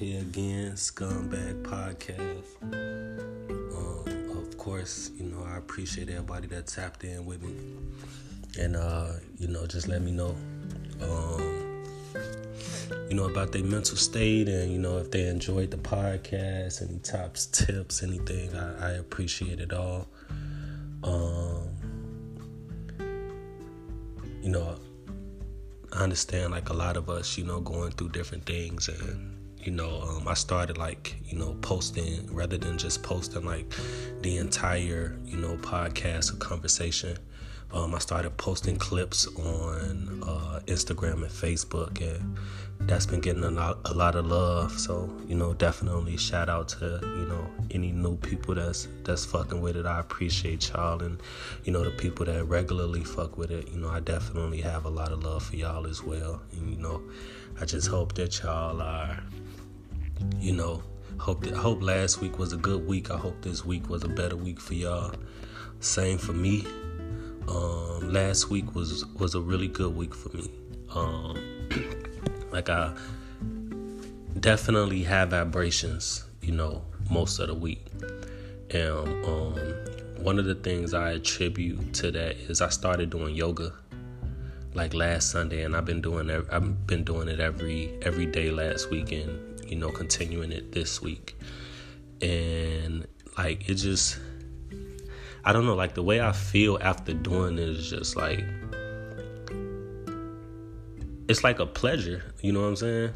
Here again, Scumbag Podcast. Um, of course, you know, I appreciate everybody that tapped in with me. And, uh, you know, just let me know, um, you know, about their mental state and, you know, if they enjoyed the podcast, any tops, tips, anything. I, I appreciate it all. Um, you know, I understand like a lot of us, you know, going through different things and you know, um, I started like, you know, posting rather than just posting like the entire, you know, podcast or conversation um, I started posting clips on uh, Instagram and Facebook, and that's been getting a lot, a lot of love. So you know, definitely shout out to you know any new people that's that's fucking with it. I appreciate y'all, and you know the people that regularly fuck with it. You know, I definitely have a lot of love for y'all as well. And you know, I just hope that y'all are, you know, hope that hope last week was a good week. I hope this week was a better week for y'all. Same for me. Um, last week was was a really good week for me. Um, like I definitely have vibrations, you know, most of the week. And um, one of the things I attribute to that is I started doing yoga like last Sunday, and I've been doing. I've been doing it every every day last week, and you know, continuing it this week. And like it just I don't know, like the way I feel after doing it is just like it's like a pleasure, you know what I'm saying?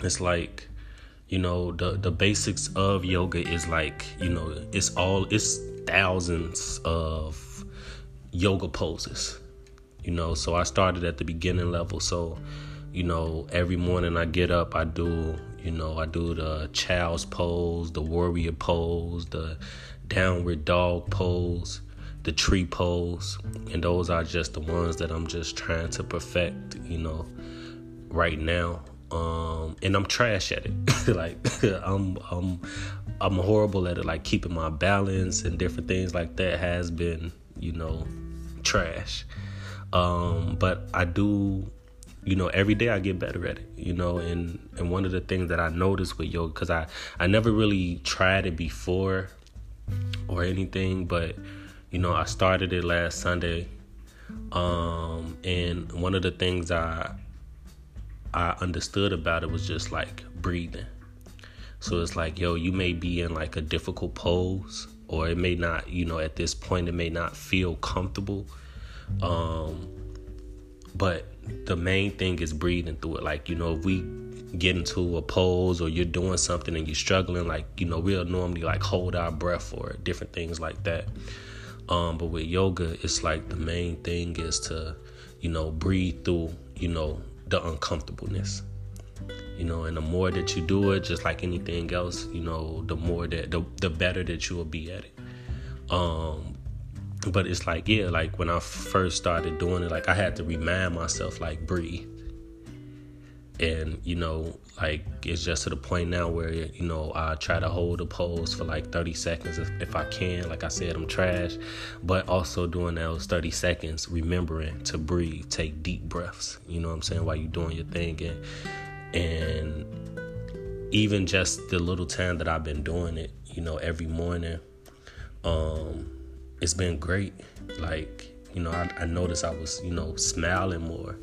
It's like, you know, the the basics of yoga is like, you know, it's all it's thousands of yoga poses. You know, so I started at the beginning level. So, you know, every morning I get up, I do, you know, I do the child's pose, the warrior pose, the downward dog pose, the tree pose, and those are just the ones that I'm just trying to perfect, you know, right now. Um, and I'm trash at it. like I'm I'm I'm horrible at it. Like keeping my balance and different things like that has been, you know, trash. Um, but I do you know every day i get better at it you know and and one of the things that i noticed with yoga because i i never really tried it before or anything, but you know, I started it last Sunday. Um, and one of the things I I understood about it was just like breathing. So it's like, yo, you may be in like a difficult pose, or it may not, you know, at this point, it may not feel comfortable. Um, but the main thing is breathing through it. Like, you know, if we get into a pose or you're doing something and you're struggling, like, you know, we'll normally like hold our breath or different things like that. Um, but with yoga, it's like the main thing is to, you know, breathe through, you know, the uncomfortableness. You know, and the more that you do it, just like anything else, you know, the more that the the better that you will be at it. Um, but it's like, yeah, like when I first started doing it, like I had to remind myself, like, breathe and you know like it's just to the point now where you know i try to hold a pose for like 30 seconds if, if i can. Like i said i'm trash. But also doing those 30 seconds remembering to breathe take deep breaths. You know what i'm saying? While you're doing your thing. And and even just the little time that i've been doing it you know every morning um it's been great. Like you know i, I noticed i was you know smiling more.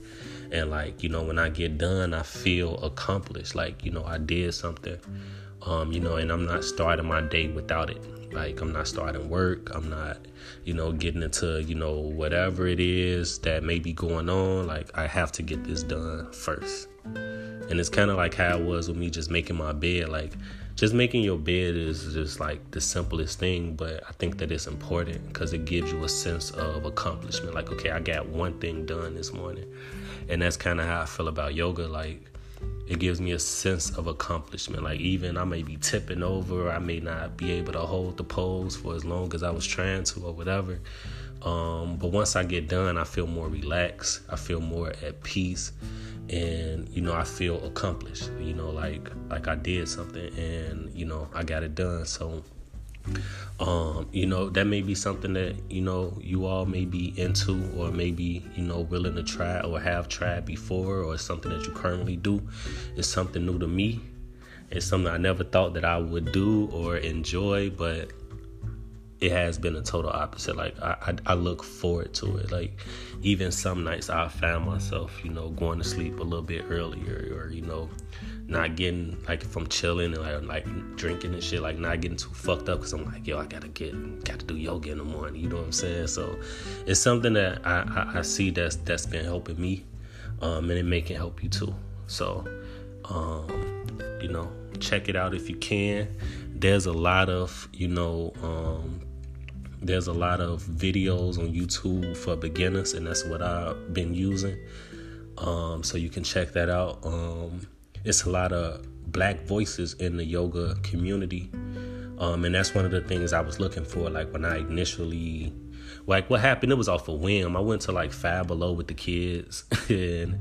And like you know when i get done i feel accomplished. Like you know i did something um you know and i'm not starting my day without it. Like i'm not starting work. I'm not you know getting into you know whatever it is that may be going on. Like i have to get this done first and it's kind of like how it was with me just making my bed like just making your bed is just like the simplest thing but i think that it's important because it gives you a sense of accomplishment like okay i got one thing done this morning and that's kind of how I feel about yoga. Like it gives me a sense of accomplishment. Like even I may be tipping over, I may not be able to hold the pose for as long as I was trying to or whatever. Um, but once I get done, I feel more relaxed. I feel more at peace, and you know I feel accomplished. You know, like like I did something, and you know I got it done. So Um, you know, that may be something that, you know, you all may be into or maybe, you know, willing to try or have tried before or something that you currently do. It's something new to me. It's something I never thought that I would do or enjoy, but it has been a total opposite. Like I, I, I, look forward to it. Like even some nights I found myself, you know, going to sleep a little bit earlier, or you know, not getting like I'm chilling and like, like drinking and shit, like not getting too fucked up because I'm like, yo, I gotta get, gotta do yoga in the morning. You know what I'm saying? So it's something that I, I, I see that's that's been helping me, um, and it may can help you too. So, um, you know, check it out if you can. There's a lot of you know um, there's a lot of videos on YouTube for beginners, and that's what I've been using. Um, so you can check that out. Um, it's a lot of black voices in the yoga community. Um, and that's one of the things I was looking for. Like when I initially like what happened it was off a whim. I went to like five below with the kids and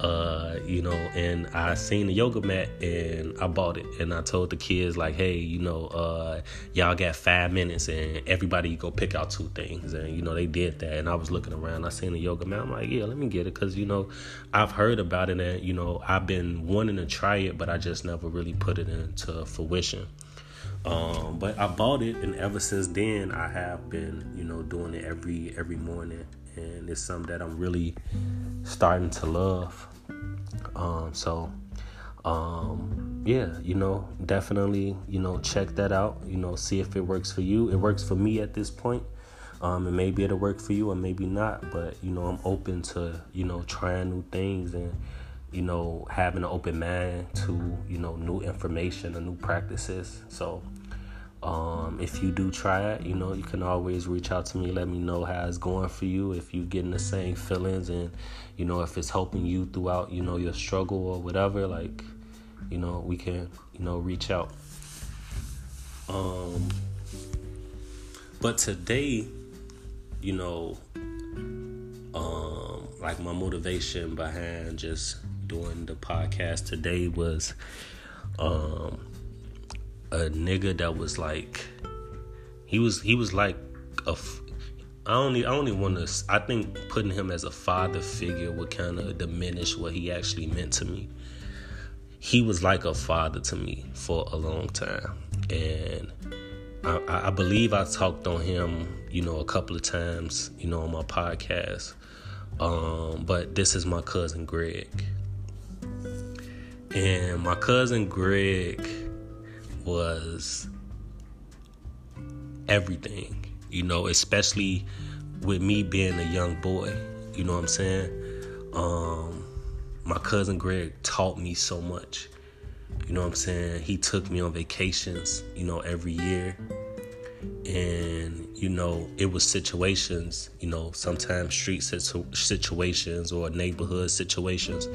uh you know and i seen the yoga mat and i bought it. And i told the kids like hey you know uh y'all got five minutes and everybody go pick out two things. And you know they did that. And i was looking around. I seen the yoga mat. I'm like yeah let me get it. Because you know i've heard about it and you know i've been wanting to try it but i just never really put it into fruition um, but I bought it, and ever since then, I have been, you know, doing it every every morning, and it's something that I'm really starting to love. Um, so, um, yeah, you know, definitely, you know, check that out. You know, see if it works for you. It works for me at this point. Um, and maybe it'll work for you, or maybe not. But you know, I'm open to you know trying new things and you know, having an open mind to, you know, new information and new practices. So, um, if you do try it, you know, you can always reach out to me, let me know how it's going for you, if you're getting the same feelings and, you know, if it's helping you throughout, you know, your struggle or whatever, like, you know, we can, you know, reach out. Um, but today, you know, um, like my motivation behind just doing the podcast today was um a nigga that was like he was he was like a I only I only want to I think putting him as a father figure would kind of diminish what he actually meant to me. He was like a father to me for a long time, and I, I believe I talked on him, you know, a couple of times, you know, on my podcast. Um, but this is my cousin Greg. And my cousin Greg was everything, you know, especially with me being a young boy. You know what I'm saying? Um, my cousin Greg taught me so much. You know what I'm saying? He took me on vacations, you know, every year. And, you know, it was situations, you know, sometimes street situ- situations or neighborhood situations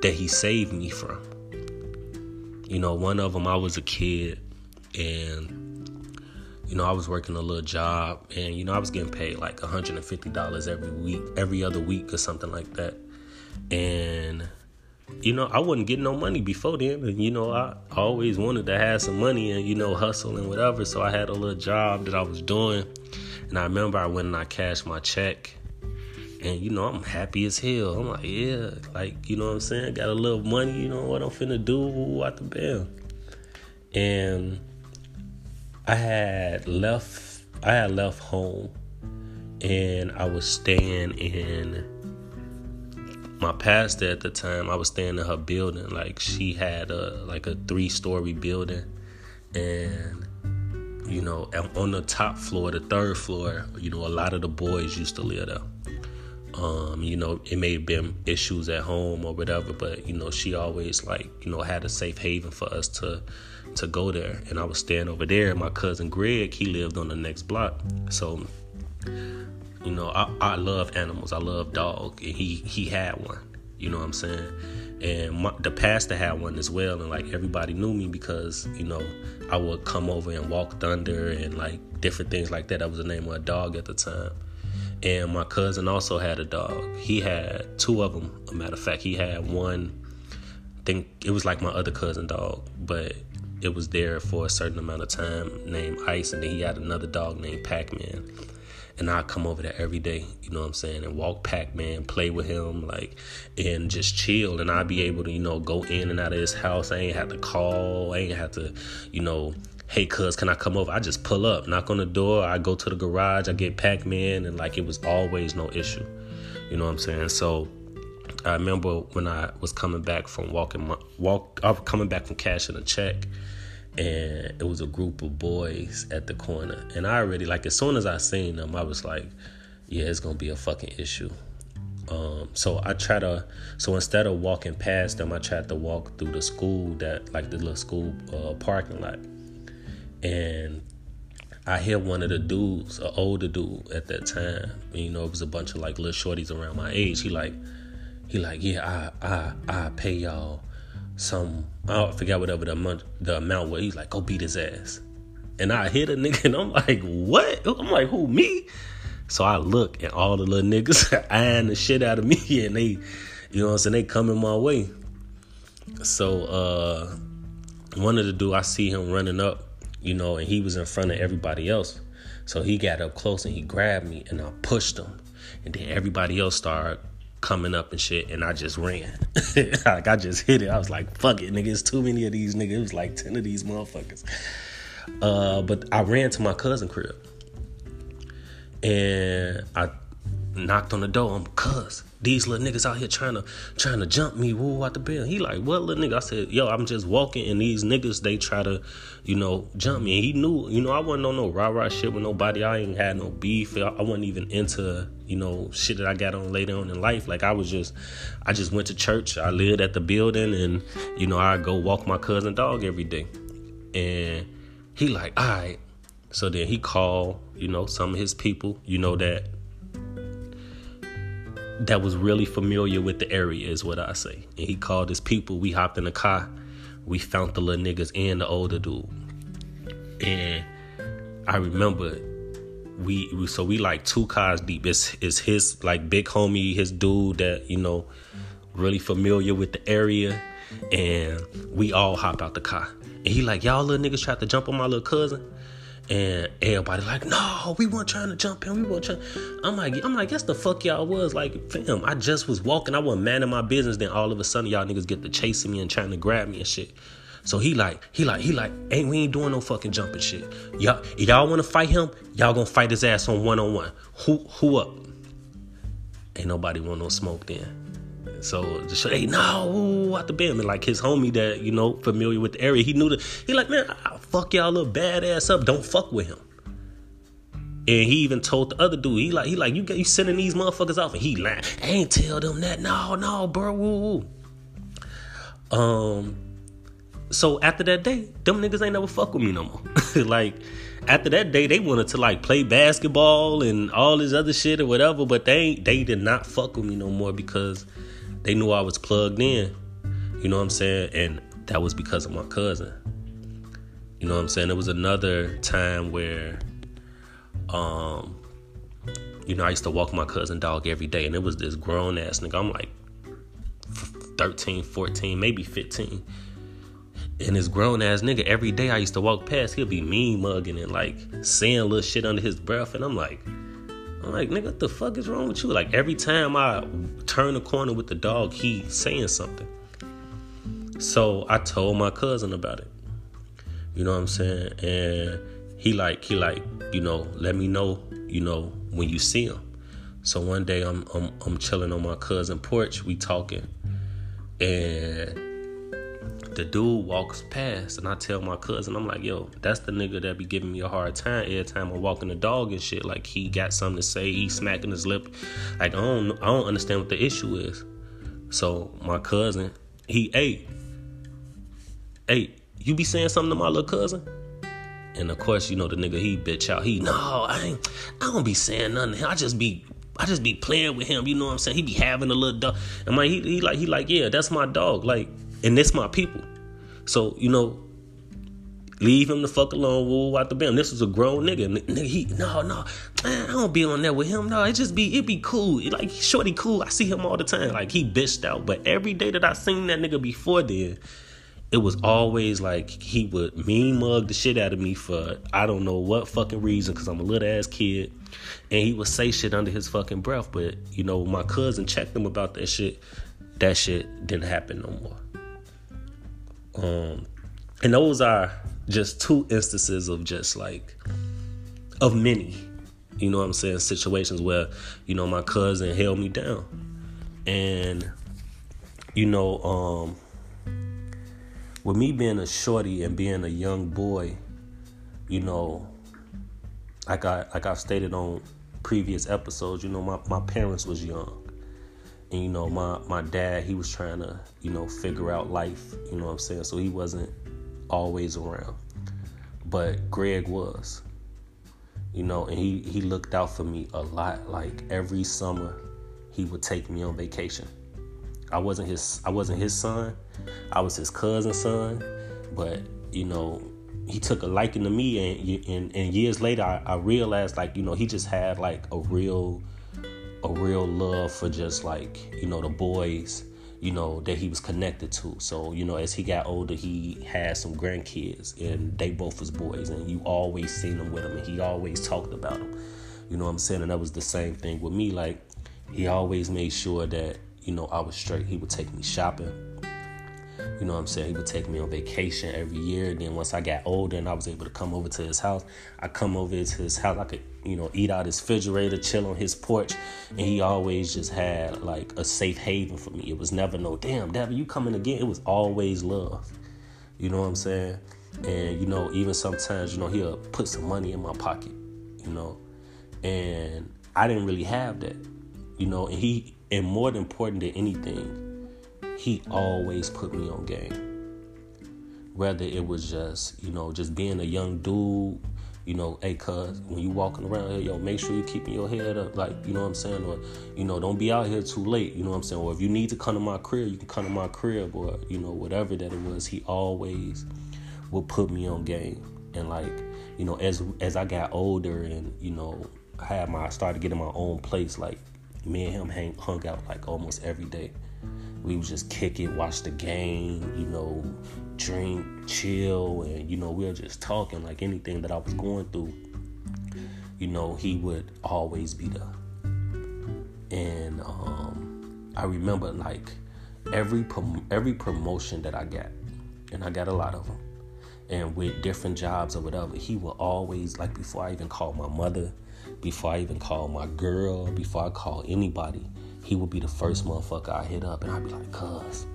that he saved me from. You know, one of them, I was a kid and, you know, I was working a little job and, you know, I was getting paid like $150 every week, every other week or something like that. And, you know, I wasn't getting no money before then. And, you know, I always wanted to have some money and, you know, hustle and whatever. So I had a little job that I was doing. And I remember I went and I cashed my check and you know, I'm happy as hell. I'm like, yeah, like, you know what I'm saying? Got a little money, you know what I'm finna do out the bell. And I had left I had left home and I was staying in my pastor at the time, I was staying in her building. Like she had a like a three story building and you know, on the top floor, the third floor, you know, a lot of the boys used to live there. Um, you know, it may have been issues at home or whatever, but you know, she always like, you know, had a safe haven for us to to go there. And I was staying over there. and My cousin Greg, he lived on the next block. So, you know, I, I love animals. I love dog. And he he had one. You know what I'm saying? And my, the pastor had one as well. And like everybody knew me because, you know, I would come over and walk thunder and like different things like that. That was the name of a dog at the time. And my cousin also had a dog. He had two of them. A matter of fact, he had one. I think it was like my other cousin dog, but it was there for a certain amount of time named Ice, and then he had another dog named Pac Man. And I come over there every day, you know what I'm saying, and walk Pac Man, play with him, like, and just chill. And I'd be able to, you know, go in and out of his house. I ain't have to call, I ain't have to, you know, hey cuz can i come over? I just pull up knock on the door i go to the garage i get pac-man and like it was always no issue. You know what i'm saying? So i remember when i was coming back from walking my walk i was coming back from cashing a check and it was a group of boys at the corner. And i already like as soon as i seen them i was like yeah it's gonna be a fucking issue. Um, so I try to, so instead of walking past them, I tried to walk through the school that, like the little school uh, parking lot and I hear one of the dudes, an older dude at that time, you know, it was a bunch of like little shorties around my age. He like, he like, yeah, I, I, I pay y'all some, I forget whatever the amount, the amount was. He's like, go beat his ass, and I hit a nigga, and I'm like, what? I'm like, who me? So I look, and all the little niggas eyeing the shit out of me, and they, you know what I'm saying, they coming my way. So uh, one of the dude, I see him running up you know, and he was in front of everybody else. So he got up close and he grabbed me and I pushed him. And then everybody else started coming up and shit, and I just ran. like I just hit it. I was like, fuck it, nigga. It's too many of these niggas. It was like 10 of these motherfuckers. Uh, but I ran to my cousin crib. And I knocked on the door. I'm cuz these little niggas out here trying to trying to jump me, woo out the bed. He like, what little nigga? I said, yo, I'm just walking and these niggas they try to, you know, jump me. And he knew, you know, I wasn't on no rah rah shit with nobody. I ain't had no beef. I wasn't even into, you know, shit that I got on later on in life. Like I was just I just went to church. I lived at the building and, you know, I go walk my cousin dog every day. And he like, all right. So then he called, you know, some of his people, you know, that that was really familiar with the area is what I say. And he called his people. We hopped in the car. We found the little niggas and the older dude. And I remember we, so we like two cars deep. It's it's his like big homie, his dude that, you know, really familiar with the area. And we all hopped out the car. And he like, y'all little niggas tried to jump on my little cousin. And everybody like, no, we weren't trying to jump in. We weren't trying. I'm like, I'm like, guess the fuck y'all was like, fam. I just was walking. I wasn't minding my business. Then all of a sudden, y'all niggas get to chasing me and trying to grab me and shit. So he like, he like, he like, ain't we ain't doing no fucking jumping shit. Y'all, if y'all want to fight him? Y'all gonna fight his ass on one on one. Who, who up? Ain't nobody want no smoke then. So just hey, no, out the band. And like his homie that, you know, familiar with the area, he knew that he like, man, I'll fuck y'all little badass up. Don't fuck with him. And he even told the other dude, he like, he like, you got you sending these motherfuckers off. And he like, ain't tell them that. No, no, bro. Woo, woo. Um so after that day, them niggas ain't never fuck with me no more. like after that day, they wanted to like play basketball and all this other shit or whatever, but they they did not fuck with me no more because they knew I was plugged in. You know what I'm saying? And that was because of my cousin. You know what I'm saying? There was another time where um you know, I used to walk my cousin dog every day and it was this grown ass nigga. I'm like 13, 14, maybe 15. And this grown ass nigga, every day I used to walk past, he'll be mean mugging and like saying little shit under his breath. And I'm like, I'm like, nigga, what the fuck is wrong with you? Like every time I turn the corner with the dog, he saying something. So I told my cousin about it. You know what I'm saying? And he like, he like, you know, let me know, you know, when you see him. So one day I'm I'm I'm chilling on my cousin porch, we talking, and the dude walks past and I tell my cousin, I'm like, yo, that's the nigga that be giving me a hard time every time I'm walking the dog and shit. Like he got something to say, he smacking his lip. Like I don't I don't understand what the issue is. So my cousin, he hey, hey, you be saying something to my little cousin? And of course, you know the nigga he bitch out. He no, I ain't I don't be saying nothing. I just be I just be playing with him, you know what I'm saying? He be having a little dog. And my he, he like he like, yeah, that's my dog. Like and this my people. So, you know, leave him the fuck alone, woo out the band. This is a grown nigga. Nigga, he no, no, man, I don't be on that with him. No, it just be it be cool. Like shorty cool. I see him all the time. Like he bitched out. But every day that I seen that nigga before then, it was always like he would mean mug the shit out of me for I don't know what fucking reason because I'm a little ass kid, and he would say shit under his fucking breath. But you know, my cousin checked him about that shit. That shit didn't happen no more. Um, and those are just two instances of just like of many, you know what I'm saying, situations where you know my cousin held me down, and you know um with me being a shorty and being a young boy, you know, like I like I've stated on previous episodes, you know, my, my parents was young. And you know, my, my dad, he was trying to, you know, figure out life, you know what I'm saying? So he wasn't always around. But Greg was. You know, and he, he looked out for me a lot. Like every summer he would take me on vacation. I wasn't his I wasn't his son. I was his cousin's son, but you know, he took a liking to me, and and, and years later, I, I realized like you know he just had like a real a real love for just like you know the boys you know that he was connected to so you know as he got older he had some grandkids and they both was boys and you always seen them with him and he always talked about them you know what i'm saying and that was the same thing with me like he always made sure that you know, I was straight. He would take me shopping. You know what I'm saying? He would take me on vacation every year. And then once I got older and I was able to come over to his house, I come over to his house. I could, you know, eat out his refrigerator, chill on his porch. And he always just had like a safe haven for me. It was never no, damn, Devin, you coming again? It was always love. You know what I'm saying? And, you know, even sometimes, you know, he'll put some money in my pocket, you know. And I didn't really have that, you know. And he and more important than anything, he always put me on game. Whether it was just, you know, just being a young dude, you know, hey, cuz, when you walking around here, yo, make sure you keeping your head up, like, you know what I'm saying? Or, you know, don't be out here too late, you know what I'm saying? Or if you need to come to my crib, you can come to my crib, or, you know, whatever that it was, he always would put me on game. And like, you know, as as I got older and, you know, I had my I started getting my own place, like me and him hang, hung out like almost every day. We would just kick it, watch the game, you know, drink, chill, and you know, we were just talking like anything that I was going through. You know, he would always be there. And um, I remember like every prom- every promotion that I got, and I got a lot of them, and with different jobs or whatever, he would always like before I even called my mother before I even call my girl, before I call anybody, he would be the first motherfucker I hit up, and I'd be like, "Cuz,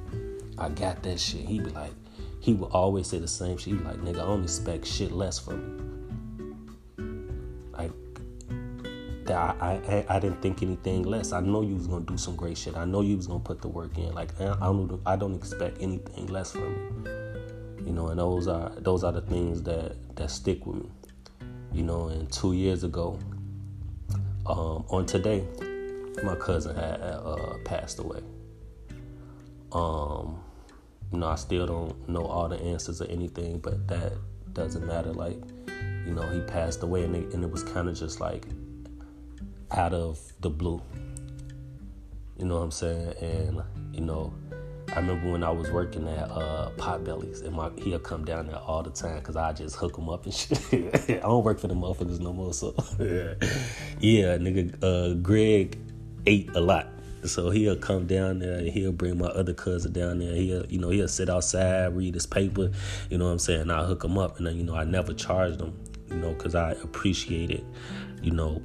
I got that shit." He'd be like, he would always say the same shit. He'd be like, "Nigga, I don't expect shit less from you." Like I, I I didn't think anything less. I know you was gonna do some great shit. I know you was gonna put the work in. Like I don't I don't expect anything less from you. You know, and those are those are the things that that stick with me. You know, and two years ago, um, on today, my cousin had uh, passed away. Um, you know, I still don't know all the answers or anything, but that doesn't matter. Like, you know, he passed away, and, it, and it was kind of just like out of the blue. You know what I'm saying? And you know, I remember when I was working at uh, Potbellies, and my he'll come down there all the time because I just hook him up and shit. I don't work for the motherfuckers no more, so yeah, yeah, nigga. Uh, Greg ate a lot, so he'll come down there and he'll bring my other cousin down there. He'll, you know, he'll sit outside, read his paper. You know what I'm saying? I'll hook him up, and then you know, I never charged him, you know, because I appreciated, you know,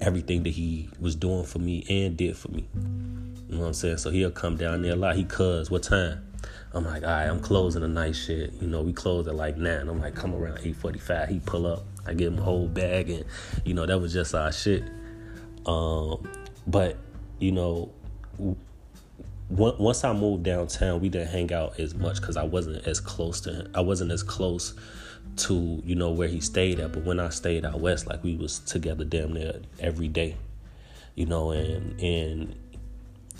everything that he was doing for me and did for me. You know what I'm saying? So he'll come down there a lot. He cuz, what time? I'm like, all right, I'm closing the night shit. You know, we close at like nine. I'm like, come around 8:45. He pull up. I give him a whole bag, and you know that was just our shit. Um, but you know, once I moved downtown, we didn't hang out as much because I wasn't as close to him. I wasn't as close to you know where he stayed at. But when I stayed out west, like we was together damn near every day. You know, and and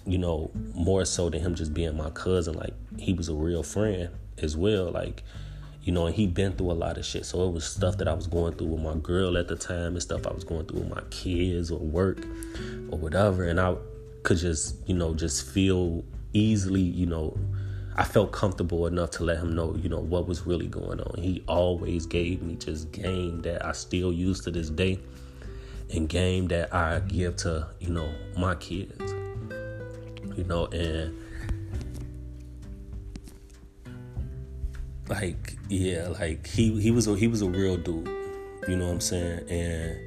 you know, more so than him just being my cousin. Like he was a real friend as well. Like, you know, and he been through a lot of shit. So it was stuff that I was going through with my girl at the time and stuff I was going through with my kids or work or whatever. And I could just, you know, just feel easily, you know, I felt comfortable enough to let him know, you know, what was really going on. He always gave me just game that I still use to this day and game that I give to, you know, my kids. You know, and like yeah, like he he was a he was a real dude. You know what I'm saying? And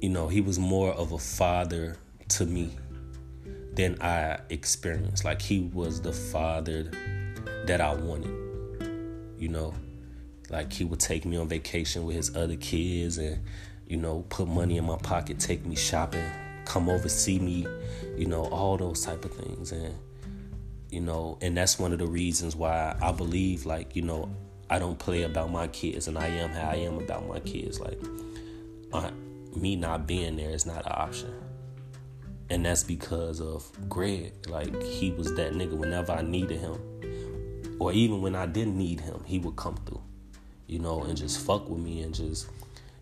you know, he was more of a father to me than I experienced. Like he was the father that I wanted. You know, like he would take me on vacation with his other kids and you know, put money in my pocket, take me shopping, come over see me, you know, all those type of things and you know, and that's one of the reasons why I believe like, you know, I don't play about my kids and I am how I am about my kids like I, me not being there is not an option and that's because of Greg. Like he was that nigga whenever I needed him, or even when I didn't need him, he would come through, you know, and just fuck with me and just,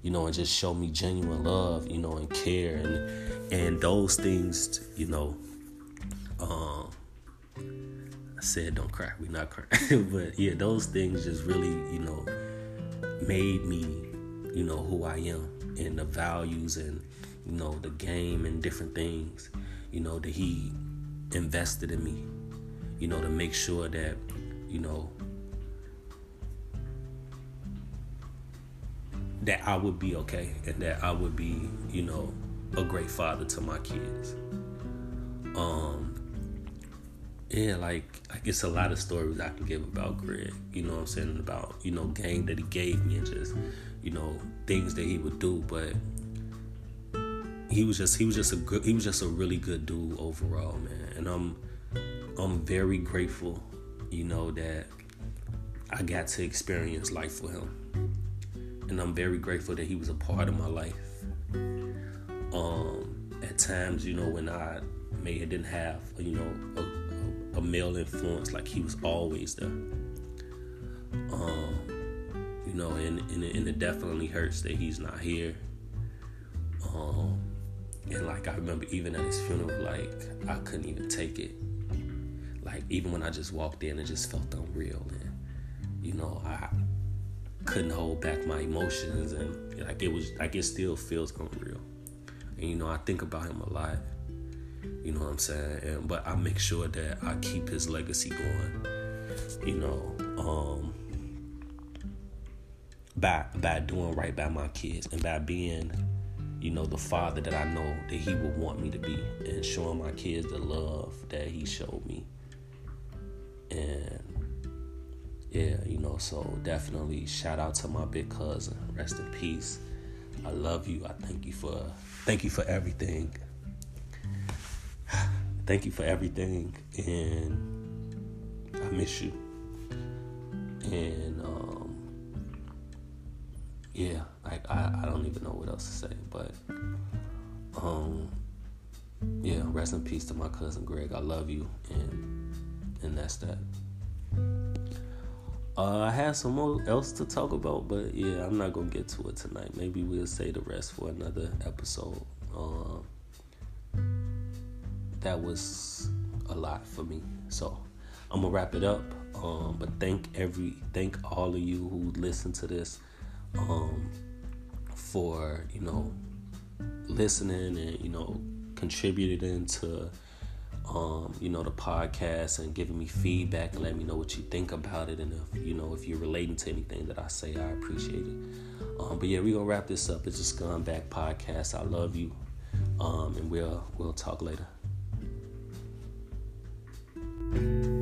you know, and just show me genuine love, you know, and care and and those things, you know. Um, I said don't cry, we not crying, but yeah, those things just really, you know, made me, you know, who I am and the values and you know, the game and different things, you know, that he invested in me, you know, to make sure that, you know, that I would be okay and that I would be, you know, a great father to my kids. Um yeah, like like it's a lot of stories I can give about Greg, you know what I'm saying, about, you know, game that he gave me and just, you know, things that he would do, but he was just he was just a good he was just a really good dude overall, man. And I'm I'm very grateful, you know, that I got to experience life with him. And I'm very grateful that he was a part of my life. Um, at times, you know, when I may have didn't have, you know, a, male influence, like he was always there. Um, you know, and, and, and it definitely hurts that he's not here. Um, and like I remember even at his funeral, like I couldn't even take it. Like even when I just walked in, it just felt unreal, and you know I couldn't hold back my emotions, and like it was like it still feels unreal. And you know I think about him a lot. You know what I'm saying? And but I make sure that I keep his legacy going. You know, um, by by doing right by my kids and by being you know, the father that I know that he would want me to be and showing my kids the love that he showed me. And yeah, you know, so definitely shout out to my big cousin. Rest in peace. I love you. I thank you for thank you for everything. Thank you for everything and I miss you. And um yeah, I, I don't even know what else to say, but um yeah, rest in peace to my cousin Greg. I love you and and that's that. Uh, I have some more else to talk about, but yeah, I'm not gonna get to it tonight. Maybe we'll say the rest for another episode. Um, that was a lot for me, so I'm gonna wrap it up. Um, but thank every thank all of you who listen to this um, for you know listening and you know contributing into um, you know the podcast and giving me feedback and letting me know what you think about it and if you know if you're relating to anything that I say I appreciate it. Um, but yeah we're gonna wrap this up. It's just gone back podcast. I love you. Um, and we'll we'll talk later thank you